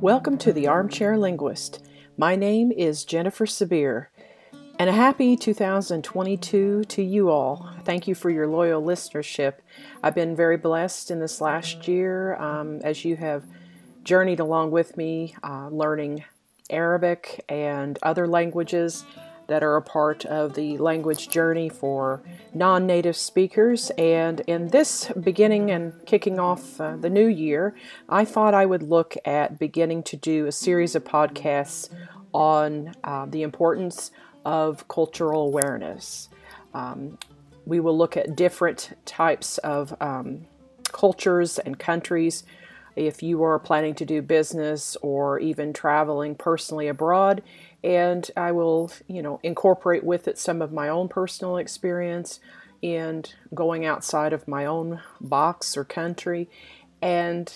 Welcome to the Armchair Linguist. My name is Jennifer Sabir, and a happy 2022 to you all. Thank you for your loyal listenership. I've been very blessed in this last year um, as you have journeyed along with me, uh, learning Arabic and other languages that are a part of the language journey for non native speakers. And in this beginning and kicking off uh, the new year, I thought I would look at beginning to do a series of podcasts on uh, the importance of cultural awareness. Um, we will look at different types of um, cultures and countries if you are planning to do business or even traveling personally abroad and I will, you know, incorporate with it some of my own personal experience and going outside of my own box or country and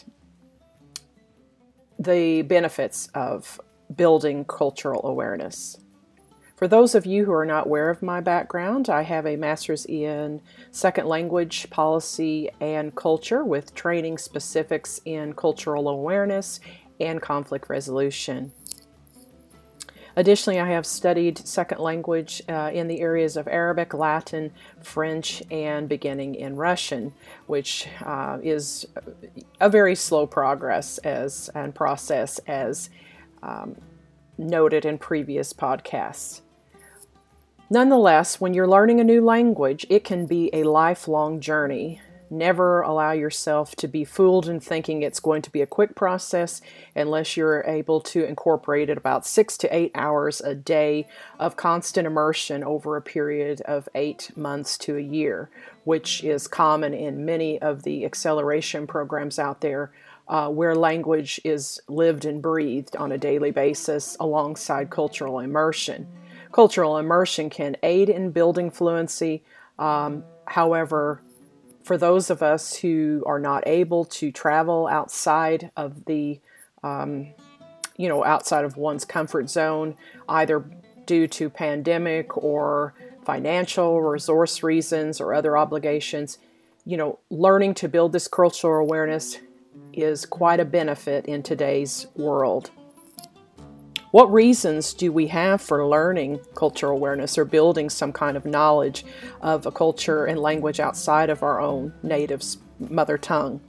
the benefits of building cultural awareness. For those of you who are not aware of my background, I have a master's in second language policy and culture with training specifics in cultural awareness and conflict resolution. Additionally, I have studied second language uh, in the areas of Arabic, Latin, French, and beginning in Russian, which uh, is a very slow progress as and process as um, noted in previous podcasts. Nonetheless, when you're learning a new language, it can be a lifelong journey. Never allow yourself to be fooled in thinking it's going to be a quick process unless you're able to incorporate it about six to eight hours a day of constant immersion over a period of eight months to a year, which is common in many of the acceleration programs out there. Uh, where language is lived and breathed on a daily basis alongside cultural immersion. Cultural immersion can aid in building fluency. Um, however, for those of us who are not able to travel outside of the, um, you know, outside of one's comfort zone, either due to pandemic or financial resource reasons or other obligations, you know, learning to build this cultural awareness is quite a benefit in today's world. What reasons do we have for learning cultural awareness or building some kind of knowledge of a culture and language outside of our own native mother tongue?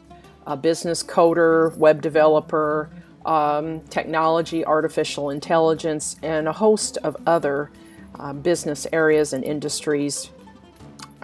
A business coder, web developer, um, technology, artificial intelligence, and a host of other uh, business areas and industries,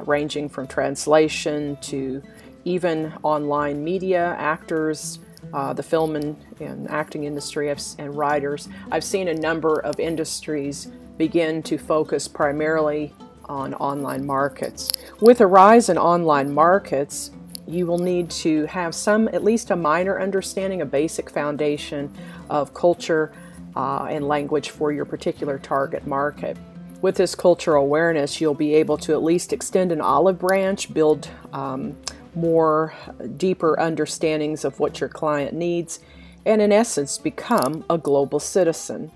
ranging from translation to even online media, actors, uh, the film and, and acting industry and writers, I've seen a number of industries begin to focus primarily on online markets. With a rise in online markets, you will need to have some, at least a minor understanding, a basic foundation of culture uh, and language for your particular target market. With this cultural awareness, you'll be able to at least extend an olive branch, build um, more deeper understandings of what your client needs, and in essence, become a global citizen.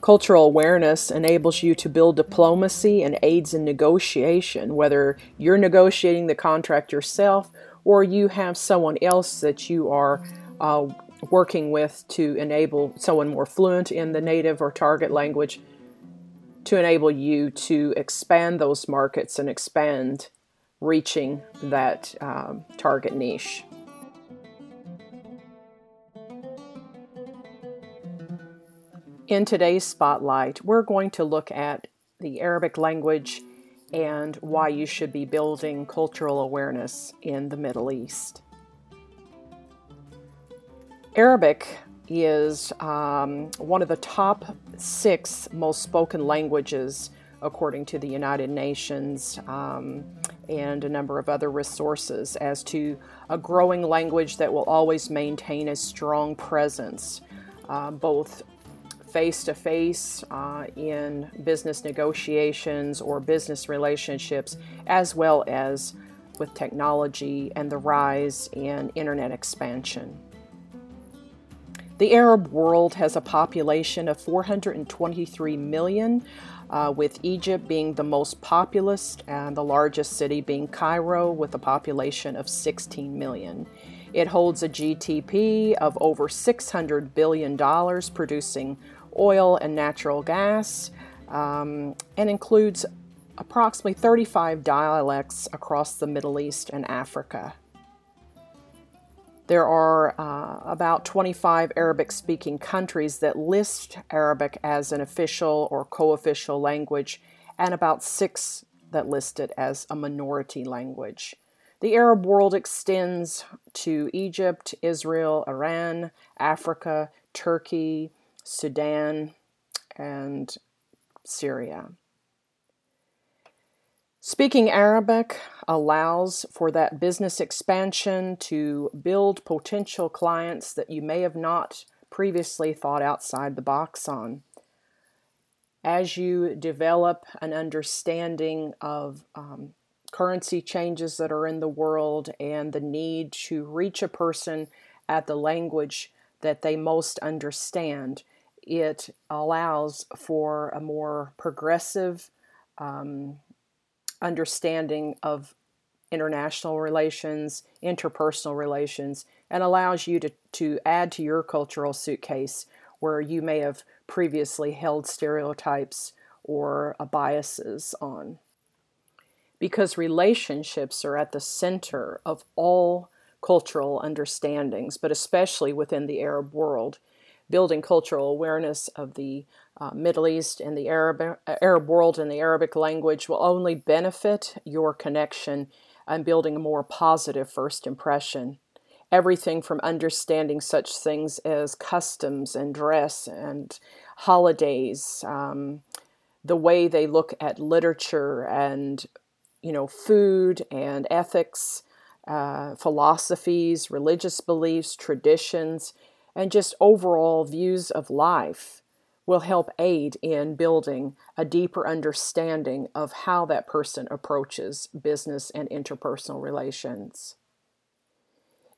Cultural awareness enables you to build diplomacy and aids in negotiation, whether you're negotiating the contract yourself or you have someone else that you are uh, working with to enable someone more fluent in the native or target language to enable you to expand those markets and expand reaching that um, target niche. In today's spotlight, we're going to look at the Arabic language and why you should be building cultural awareness in the Middle East. Arabic is um, one of the top six most spoken languages according to the United Nations um, and a number of other resources, as to a growing language that will always maintain a strong presence, uh, both face to face in business negotiations or business relationships, as well as with technology and the rise in internet expansion. The Arab world has a population of 423 million, uh, with Egypt being the most populous and the largest city being Cairo with a population of 16 million. It holds a GDP of over $600 billion, producing oil and natural gas, um, and includes approximately 35 dialects across the Middle East and Africa. There are uh, about 25 Arabic speaking countries that list Arabic as an official or co official language, and about six that list it as a minority language. The Arab world extends to Egypt, Israel, Iran, Africa, Turkey, Sudan, and Syria. Speaking Arabic allows for that business expansion to build potential clients that you may have not previously thought outside the box on. As you develop an understanding of um, currency changes that are in the world and the need to reach a person at the language that they most understand, it allows for a more progressive um, understanding of international relations, interpersonal relations, and allows you to, to add to your cultural suitcase where you may have previously held stereotypes or uh, biases on. Because relationships are at the center of all cultural understandings, but especially within the Arab world, building cultural awareness of the uh, Middle East and the Arab, uh, Arab world and the Arabic language will only benefit your connection and building a more positive first impression. Everything from understanding such things as customs and dress and holidays, um, the way they look at literature and you know food and ethics, uh, philosophies, religious beliefs, traditions, and just overall views of life will help aid in building a deeper understanding of how that person approaches business and interpersonal relations.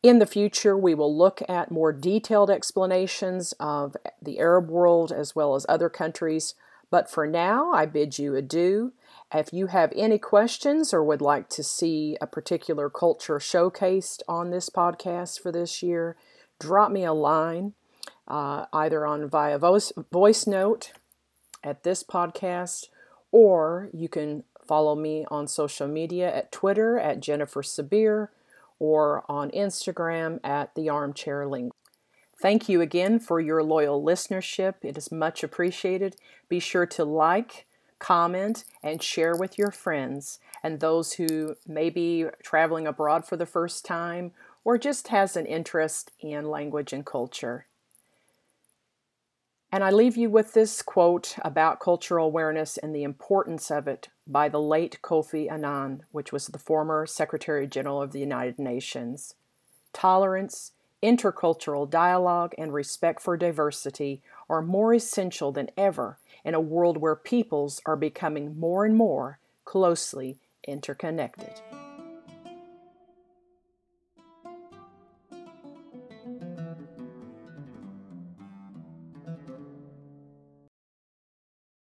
In the future, we will look at more detailed explanations of the Arab world as well as other countries, but for now, I bid you adieu. If you have any questions or would like to see a particular culture showcased on this podcast for this year, drop me a line uh, either on via voice, voice note at this podcast, or you can follow me on social media at Twitter at Jennifer Sabir or on Instagram at the Armchair Link. Thank you again for your loyal listenership. It is much appreciated. Be sure to like, comment, and share with your friends and those who may be traveling abroad for the first time or just has an interest in language and culture. And I leave you with this quote about cultural awareness and the importance of it by the late Kofi Annan, which was the former Secretary General of the United Nations. Tolerance, intercultural dialogue, and respect for diversity are more essential than ever in a world where peoples are becoming more and more closely interconnected.